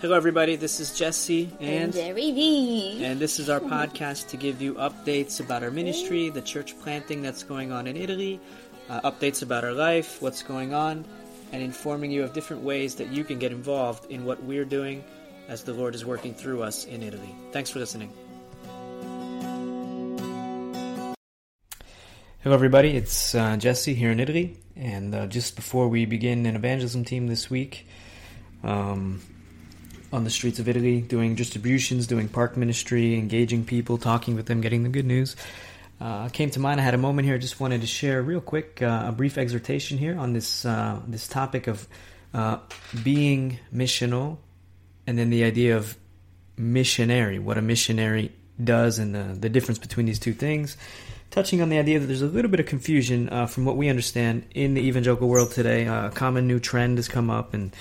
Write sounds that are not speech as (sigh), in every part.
Hello, everybody. This is Jesse And and Jerry B. and this is our podcast to give you updates about our ministry, the church planting that's going on in Italy, uh, updates about our life, what's going on, and informing you of different ways that you can get involved in what we're doing as the Lord is working through us in Italy. Thanks for listening. Hello, everybody. It's uh, Jesse here in Italy, and uh, just before we begin an evangelism team this week, um, on the streets of Italy, doing distributions, doing park ministry, engaging people, talking with them, getting the good news. Uh, came to mind. I had a moment here. I just wanted to share real quick uh, a brief exhortation here on this uh, this topic of uh, being missional, and then the idea of missionary. What a missionary does, and the the difference between these two things. Touching on the idea that there's a little bit of confusion uh, from what we understand in the evangelical world today. Uh, a common new trend has come up, and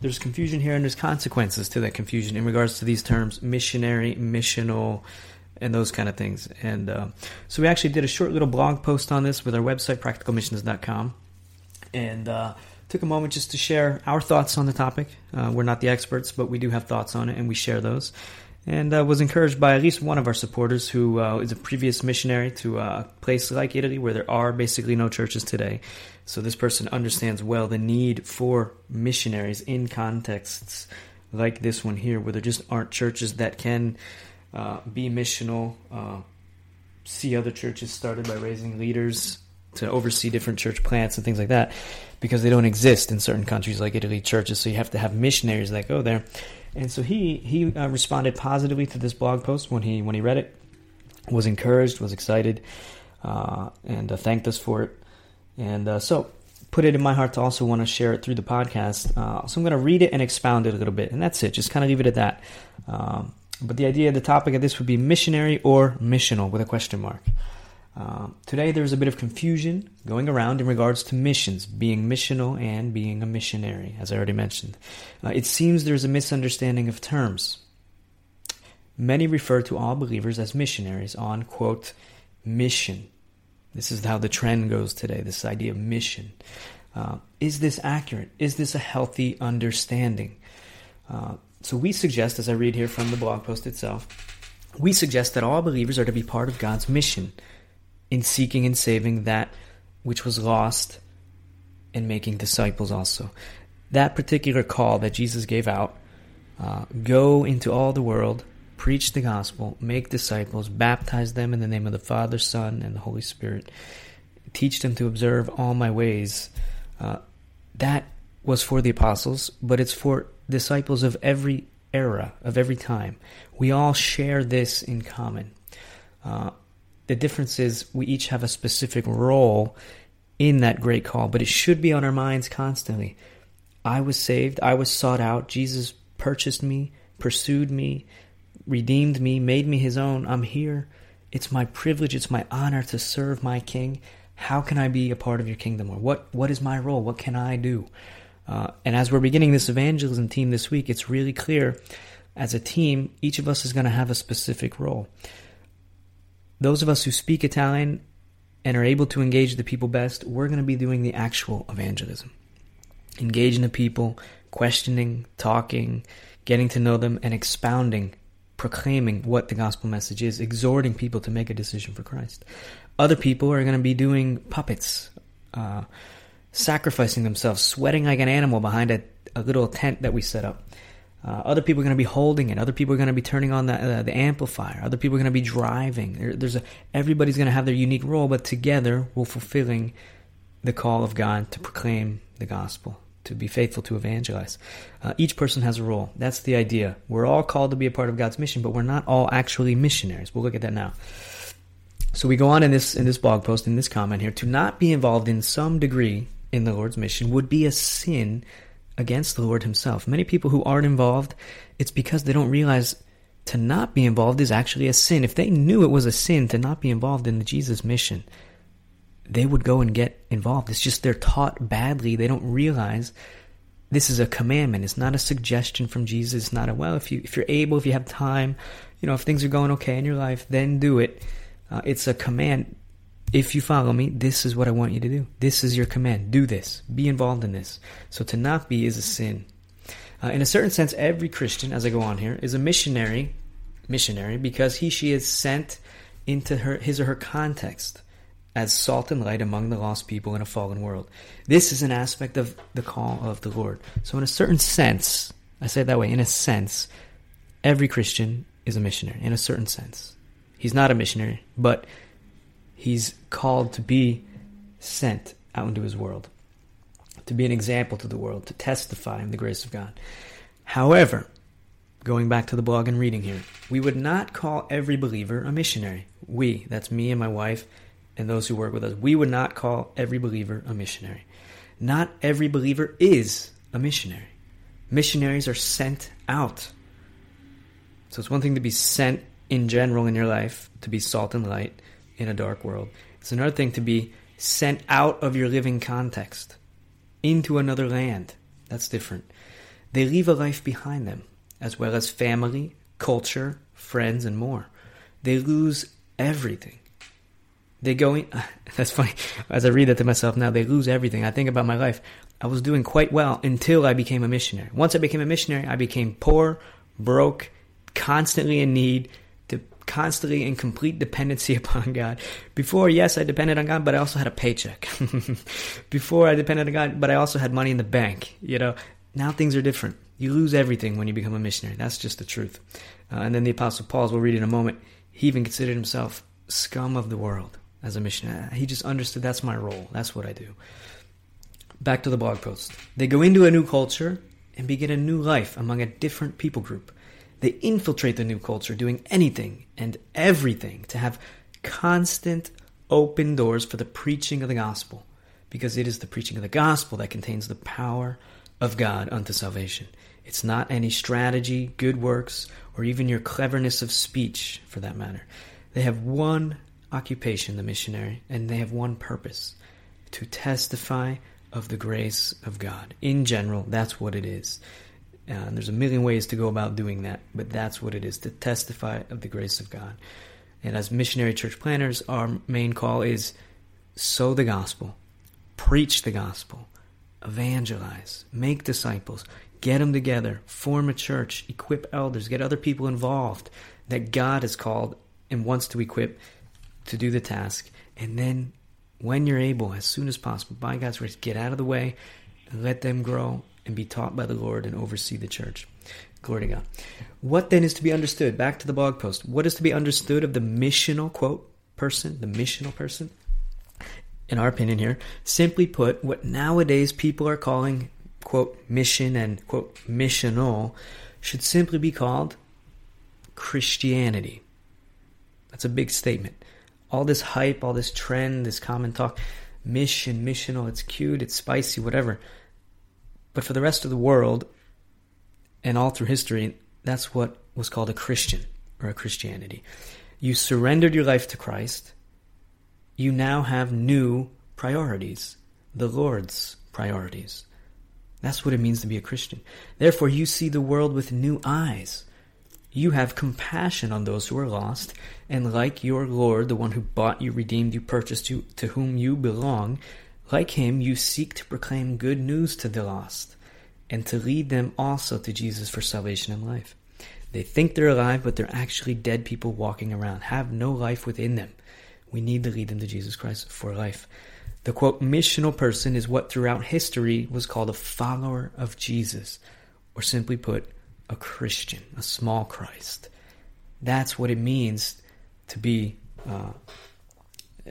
there's confusion here and there's consequences to that confusion in regards to these terms missionary, missional, and those kind of things. And uh, so we actually did a short little blog post on this with our website, practicalmissions.com, and uh, took a moment just to share our thoughts on the topic. Uh, we're not the experts, but we do have thoughts on it, and we share those. And uh, was encouraged by at least one of our supporters who uh, is a previous missionary to a place like Italy where there are basically no churches today. So this person understands well the need for missionaries in contexts like this one here, where there just aren't churches that can uh, be missional, uh, see other churches started by raising leaders to oversee different church plants and things like that, because they don't exist in certain countries like Italy churches. So you have to have missionaries that go there. And so he he uh, responded positively to this blog post when he when he read it, was encouraged, was excited, uh, and uh, thanked us for it. And uh, so, put it in my heart to also want to share it through the podcast. Uh, so, I'm going to read it and expound it a little bit, and that's it. Just kind of leave it at that. Um, but the idea, the topic of this would be missionary or missional with a question mark. Uh, today, there's a bit of confusion going around in regards to missions, being missional and being a missionary, as I already mentioned. Uh, it seems there's a misunderstanding of terms. Many refer to all believers as missionaries on, quote, mission. This is how the trend goes today, this idea of mission. Uh, is this accurate? Is this a healthy understanding? Uh, so we suggest, as I read here from the blog post itself, we suggest that all believers are to be part of God's mission in seeking and saving that which was lost and making disciples also. That particular call that Jesus gave out uh, go into all the world, preach the gospel, make disciples, baptize them in the name of the Father, Son, and the Holy Spirit, teach them to observe all my ways. Uh, that was for the apostles, but it's for disciples of every era, of every time. We all share this in common. Uh, the difference is we each have a specific role in that great call, but it should be on our minds constantly. I was saved, I was sought out, Jesus purchased me, pursued me, redeemed me, made me his own. I'm here. It's my privilege, it's my honor to serve my king. How can I be a part of your kingdom? Or what, what is my role? What can I do? Uh, and as we're beginning this evangelism team this week, it's really clear as a team, each of us is going to have a specific role. Those of us who speak Italian and are able to engage the people best, we're going to be doing the actual evangelism. Engaging the people, questioning, talking, getting to know them, and expounding, proclaiming what the gospel message is, exhorting people to make a decision for Christ. Other people are going to be doing puppets, uh, sacrificing themselves, sweating like an animal behind a, a little tent that we set up. Uh, other people are going to be holding it. Other people are going to be turning on the, uh, the amplifier. Other people are going to be driving. There, there's a, everybody's going to have their unique role, but together we're fulfilling the call of God to proclaim the gospel, to be faithful to evangelize. Uh, each person has a role. That's the idea. We're all called to be a part of God's mission, but we're not all actually missionaries. We'll look at that now. So we go on in this in this blog post in this comment here to not be involved in some degree in the Lord's mission would be a sin against the Lord Himself. Many people who aren't involved, it's because they don't realize to not be involved is actually a sin. If they knew it was a sin to not be involved in the Jesus mission, they would go and get involved. It's just they're taught badly. They don't realize this is a commandment. It's not a suggestion from Jesus. It's not a well, if you if you're able, if you have time, you know, if things are going okay in your life, then do it. Uh, it's a command. If you follow me, this is what I want you to do. This is your command. Do this. Be involved in this. So to not be is a sin. Uh, in a certain sense, every Christian, as I go on here, is a missionary, missionary because he she is sent into her his or her context as salt and light among the lost people in a fallen world. This is an aspect of the call of the Lord. So, in a certain sense, I say it that way. In a sense, every Christian is a missionary. In a certain sense, he's not a missionary, but he's called to be sent out into his world to be an example to the world, to testify in the grace of God. However, going back to the blog and reading here, we would not call every believer a missionary. We, that's me and my wife and those who work with us, we would not call every believer a missionary. Not every believer is a missionary. Missionaries are sent out. So it's one thing to be sent in general in your life, to be salt and light in a dark world. It's another thing to be sent out of your living context into another land. That's different. They leave a life behind them, as well as family, culture, friends, and more. They lose everything. They go in. (laughs) That's funny. As I read that to myself now, they lose everything. I think about my life. I was doing quite well until I became a missionary. Once I became a missionary, I became poor, broke, constantly in need, constantly in complete dependency (laughs) upon God. Before, yes, I depended on God, but I also had a paycheck. (laughs) Before I depended on God, but I also had money in the bank. You know, now things are different. You lose everything when you become a missionary. That's just the truth. Uh, and then the Apostle Paul, as we'll read in a moment, he even considered himself scum of the world as a missionary. He just understood that's my role. That's what I do. Back to the blog post. They go into a new culture and begin a new life among a different people group. They infiltrate the new culture, doing anything and everything to have constant open doors for the preaching of the gospel, because it is the preaching of the gospel that contains the power of God unto salvation. It's not any strategy, good works, or even your cleverness of speech, for that matter. They have one occupation, the missionary, and they have one purpose to testify of the grace of God. In general, that's what it is. Uh, and there's a million ways to go about doing that, but that's what it is to testify of the grace of God. And as missionary church planters, our main call is sow the gospel, preach the gospel, evangelize, make disciples, get them together, form a church, equip elders, get other people involved that God has called and wants to equip to do the task. And then, when you're able, as soon as possible, by God's grace, get out of the way and let them grow and be taught by the Lord and oversee the church. Glory to God. What then is to be understood? Back to the blog post. What is to be understood of the missional quote person, the missional person? In our opinion here, simply put, what nowadays people are calling quote mission and quote missional should simply be called Christianity. That's a big statement. All this hype, all this trend, this common talk, mission, missional, oh, it's cute, it's spicy, whatever. But for the rest of the world and all through history, that's what was called a Christian or a Christianity. You surrendered your life to Christ. You now have new priorities, the Lord's priorities. That's what it means to be a Christian. Therefore, you see the world with new eyes. You have compassion on those who are lost, and like your Lord, the one who bought you, redeemed you, purchased you, to whom you belong, like him, you seek to proclaim good news to the lost and to lead them also to Jesus for salvation and life. They think they're alive, but they're actually dead people walking around, have no life within them. We need to lead them to Jesus Christ for life. The quote, missional person is what throughout history was called a follower of Jesus, or simply put, a Christian, a small Christ. That's what it means to be uh,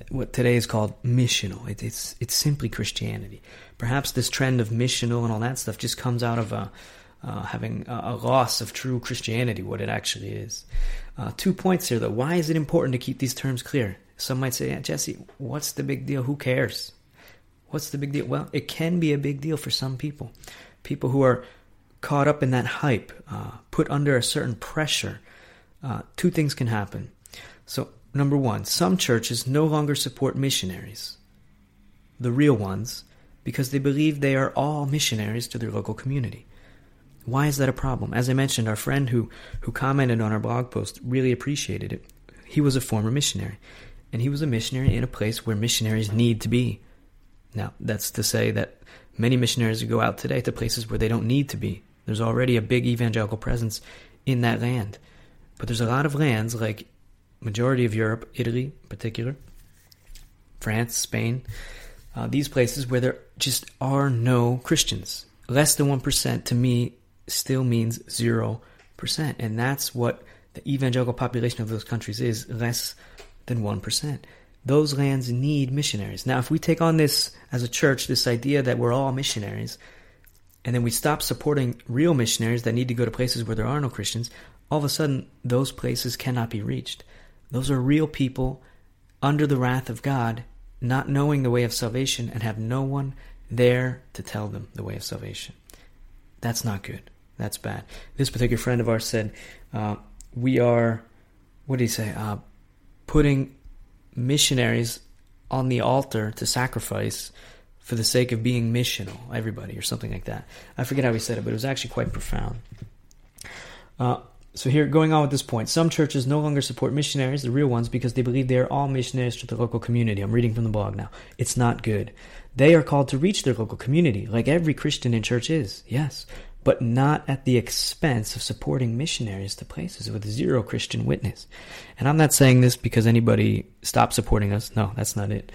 what today is called missional. It, it's it's simply Christianity. Perhaps this trend of missional and all that stuff just comes out of a, uh, having a, a, loss of true Christianity, what it actually is. Uh, two points here, though. Why is it important to keep these terms clear? Some might say, yeah, Jesse, what's the big deal? Who cares? What's the big deal? Well, it can be a big deal for some people. People who are caught up in that hype, uh, put under a certain pressure. Uh, two things can happen. So, Number one, some churches no longer support missionaries, the real ones, because they believe they are all missionaries to their local community. Why is that a problem? As I mentioned, our friend who, who commented on our blog post really appreciated it. He was a former missionary, and he was a missionary in a place where missionaries need to be. Now, that's to say that many missionaries go out today to places where they don't need to be There's already a big evangelical presence in that land. But there's a lot of lands, like majority of Europe, Italy in particular, France, Spain, uh, these places where there just are no Christians. Less than 1% to me still means 0%. And that's what the evangelical population of those countries is less than 1%. Those lands need missionaries. Now, if we take on this as a church, this idea that we're all missionaries, and then we stop supporting real missionaries that need to go to places where there are no Christians, all of a sudden those places cannot be reached. Those are real people under the wrath of God, not knowing the way of salvation and have no one there to tell them the way of salvation. That's not good. That's bad. This particular friend of ours said, uh, We are, what did he say? Uh, putting missionaries on the altar to sacrifice for the sake of being missional, everybody, or something like that. I forget how he said it, but it was actually quite profound. Uh, so here, going on with this point, some churches no longer support missionaries, the real ones, because they believe they are all missionaries to the local community. I'm reading from the blog now. It's not good. They are called to reach their local community, like every Christian in church is, yes, but not at the expense of supporting missionaries to places with zero Christian witness. And I'm not saying this because anybody stopped supporting us. No, that's not it.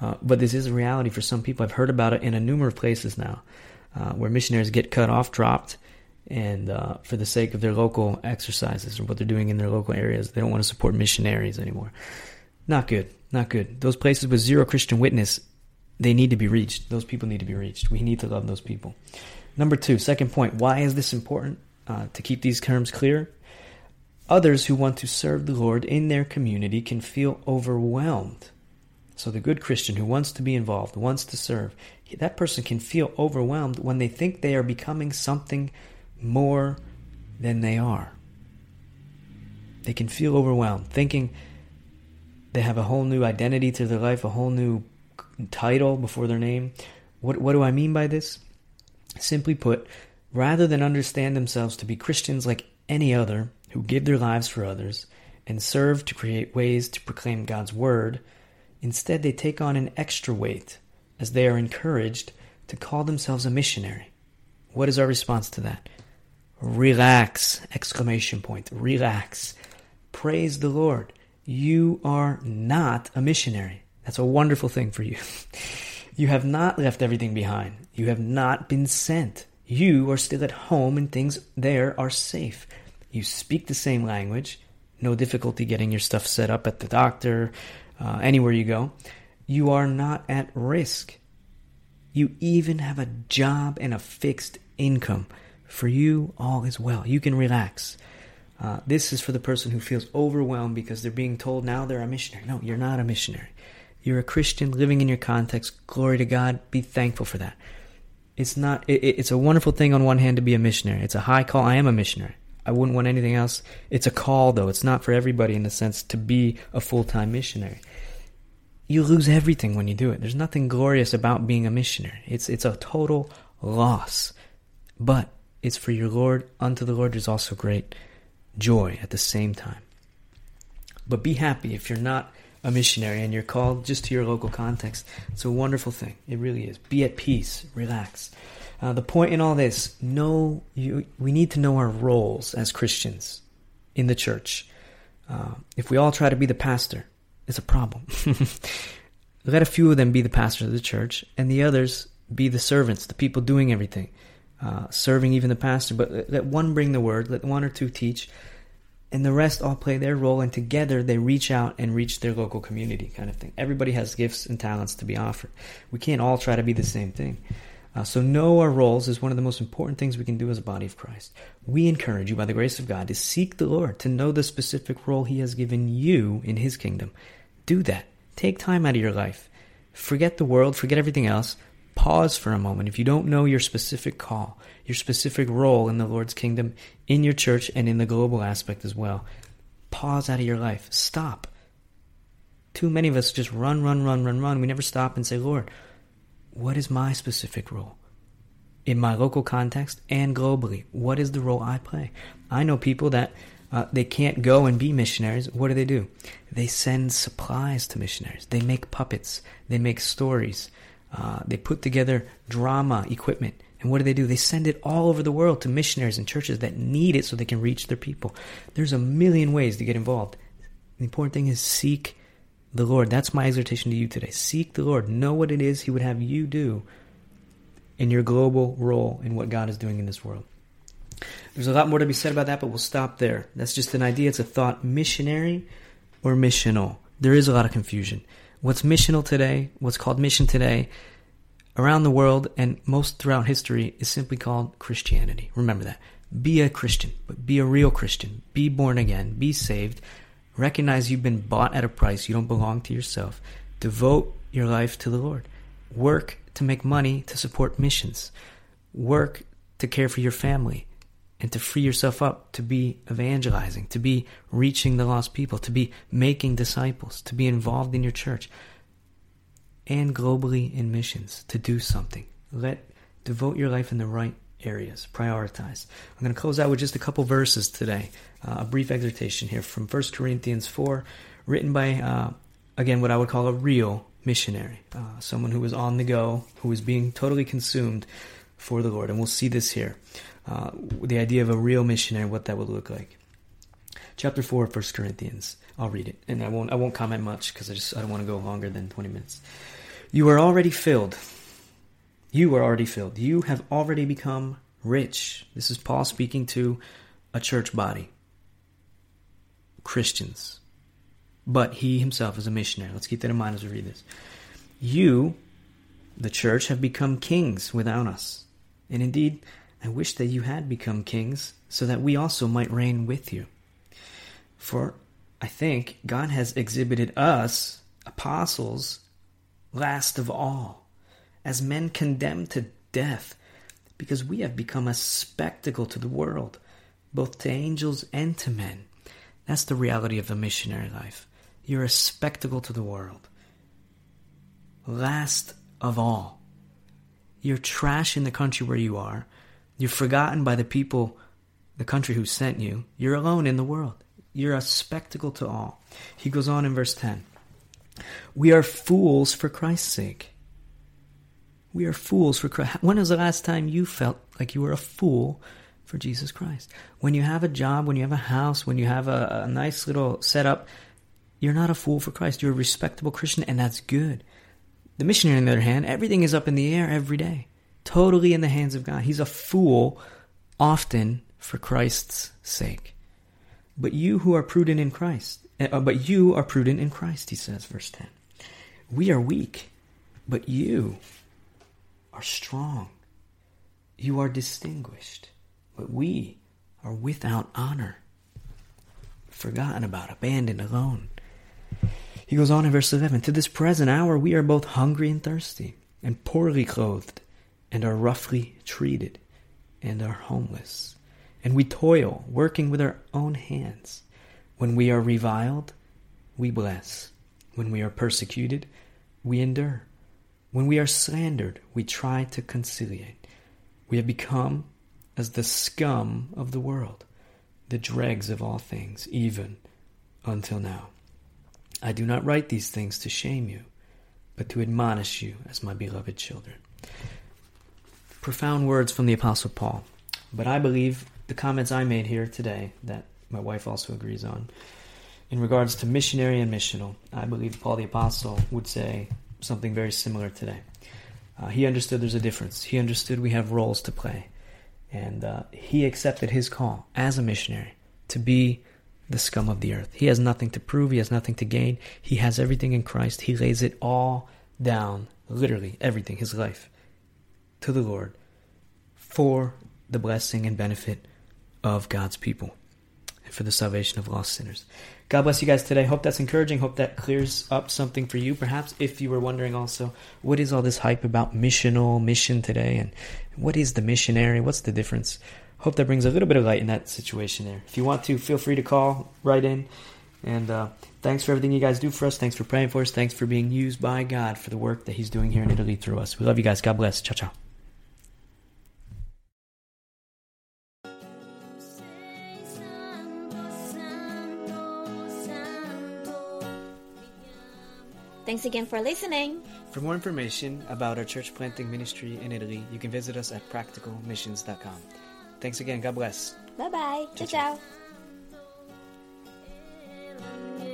Uh, but this is a reality for some people. I've heard about it in a number of places now, uh, where missionaries get cut off, dropped, and uh, for the sake of their local exercises or what they're doing in their local areas, they don't want to support missionaries anymore. Not good. Not good. Those places with zero Christian witness, they need to be reached. Those people need to be reached. We need to love those people. Number two, second point. Why is this important uh, to keep these terms clear? Others who want to serve the Lord in their community can feel overwhelmed so the good Christian who wants to be involved, wants to serve, that person can feel overwhelmed when they think they are becoming something more than they are. They can feel overwhelmed, thinking they have a whole new identity to their life, a whole new title before their name. What, what do I mean by this? Simply put, rather than understand themselves to be Christians like any other who give their lives for others and serve to create ways to proclaim God's word, Instead, they take on an extra weight as they are encouraged to call themselves a missionary. What is our response to that? Relax! Exclamation point. Relax. Praise the Lord. You are not a missionary. That's a wonderful thing for you. (laughs) you have not left everything behind. You have not been sent. You are still at home and things there are safe. You speak the same language. No difficulty getting your stuff set up at the doctor, uh, anywhere you go, you are not at risk. You even have a job and a fixed income. For you, all is well. You can relax. Uh, this is for the person who feels overwhelmed because they're being told now they're a missionary. No, you're not a missionary. You're a Christian living in your context. Glory to God. Be thankful for that. It's not. It, it's a wonderful thing on one hand to be a missionary. It's a high call. I am a missionary. I wouldn't want anything else. It's a call, though. It's not for everybody in the sense to be a full time missionary. You lose everything when you do it. There's nothing glorious about being a missionary. It's it's a total loss. But it's for your Lord. Unto the Lord there's also great joy at the same time. But be happy if you're not a missionary and you're called just to your local context. It's a wonderful thing. It really is. Be at peace. Relax. Uh, the point in all this, know you, we need to know our roles as Christians in the church. Uh, if we all try to be the pastor, it's a problem. (laughs) Let a few of them be the pastors of the church, and the others be the servants, the people doing everything, uh, serving even the pastor. But let one bring the word, let one or two teach, and the rest all play their role, and together they reach out and reach their local community, kind of thing. Everybody has gifts and talents to be offered. We can't all try to be the same thing. Uh, so, know our roles is one of the most important things we can do as a body of Christ. We encourage you, by the grace of God, to seek the Lord, to know the specific role He has given you in His kingdom. Do that. Take time out of your life. Forget the world, forget everything else. Pause for a moment. If you don't know your specific call, your specific role in the Lord's kingdom, in your church, and in the global aspect as well, pause out of your life. Stop. Too many of us just run, run, run, run, run. We never stop and say, Lord, what is my specific role? In my local context and globally, what is the role I play? I know people that uh, they can't go and be missionaries. What do they do? They send supplies to missionaries. They make puppets. They make stories. Uh, they put together drama equipment. And what do they do? They send it all over the world to missionaries and churches that need it so they can reach their people. There's a million ways to get involved. The important thing is seek the Lord. That's my exhortation to you today. Seek the Lord. Know what it is He would have you do in your global role in what God is doing in this world. There's a lot more to be said about that, but we'll stop there. That's just an idea. It's a thought. Missionary or missional. There is a lot of confusion. What's missional today, what's called mission today, around the world and most throughout history is simply called Christianity. Remember that. Be a Christian, but be a real Christian. Be born again. Be saved. Recognize you've been bought at a price. You don't belong to yourself. Devote your life to the Lord. Work to make money to support missions. Work to care for your family and to free yourself up to be evangelizing, to be reaching the lost people, to be making disciples, to be involved in your church and globally in missions to do something. Let devote your life in the right areas. Prioritize. I'm going to close out with just a couple verses today. Uh, a brief exhortation here from 1 Corinthians 4, written by, uh, again, what I would call a real missionary, uh, someone who was on the go, who was being totally consumed for the Lord. And we'll see this here. Uh, the idea of a real missionary, what that would look like. Chapter 4 of 1 Corinthians. I'll read it, and I won't. I won't comment much because I just I don't want to go longer than 20 minutes. You are already filled. You are already filled. You have already become rich. This is Paul speaking to a church body, Christians. But he himself is a missionary. Let's keep that in mind as we read this. You, the church, have become kings without us. And indeed, I wish that you had become kings so that we also might reign with you. For I think God has exhibited us, apostles, last of all, as men condemned to death, because we have become a spectacle to the world, both to angels and to men. That's the reality of the missionary life. You're a spectacle to the world. Last of all, you're trash in the country where you are. You're forgotten by the people, the country who sent you. You're alone in the world. You're a spectacle to all. He goes on in verse 10. We are fools for Christ's sake. We are fools for Christ. When was the last time you felt like you were a fool for Jesus Christ? When you have a job, when you have a house, when you have a, a nice little setup, you're not a fool for Christ. You're a respectable Christian, and that's good. The missionary, on the other hand, everything is up in the air every day, totally in the hands of God. He's a fool often for Christ's sake. But you who are prudent in Christ, uh, but you are prudent in Christ, he says, verse 10. We are weak, but you are strong. You are distinguished, but we are without honor, forgotten about, abandoned, alone. He goes on in verse 11 To this present hour we are both hungry and thirsty, and poorly clothed, and are roughly treated, and are homeless. And we toil, working with our own hands. When we are reviled, we bless. When we are persecuted, we endure. When we are slandered, we try to conciliate. We have become as the scum of the world, the dregs of all things, even until now. I do not write these things to shame you, but to admonish you as my beloved children. Profound words from the Apostle Paul. But I believe the comments I made here today that my wife also agrees on. In regards to missionary and missional, I believe Paul the Apostle would say something very similar today. Uh, he understood there's a difference. He understood we have roles to play. And uh, he accepted his call as a missionary to be the scum of the earth. He has nothing to prove, he has nothing to gain. He has everything in Christ. He lays it all down, literally everything, his life, to the Lord for the blessing and benefit of God's people for the salvation of lost sinners. God bless you guys today. Hope that's encouraging. Hope that clears up something for you. Perhaps if you were wondering also, what is all this hype about missional, mission today? And what is the missionary? What's the difference? Hope that brings a little bit of light in that situation there. If you want to, feel free to call, write in. And uh, thanks for everything you guys do for us. Thanks for praying for us. Thanks for being used by God for the work that He's doing here in Italy through us. We love you guys. God bless. Ciao, ciao. Thanks again for listening. For more information about our church planting ministry in Italy, you can visit us at practicalmissions.com. Thanks again. God bless. Bye bye. Ciao ciao.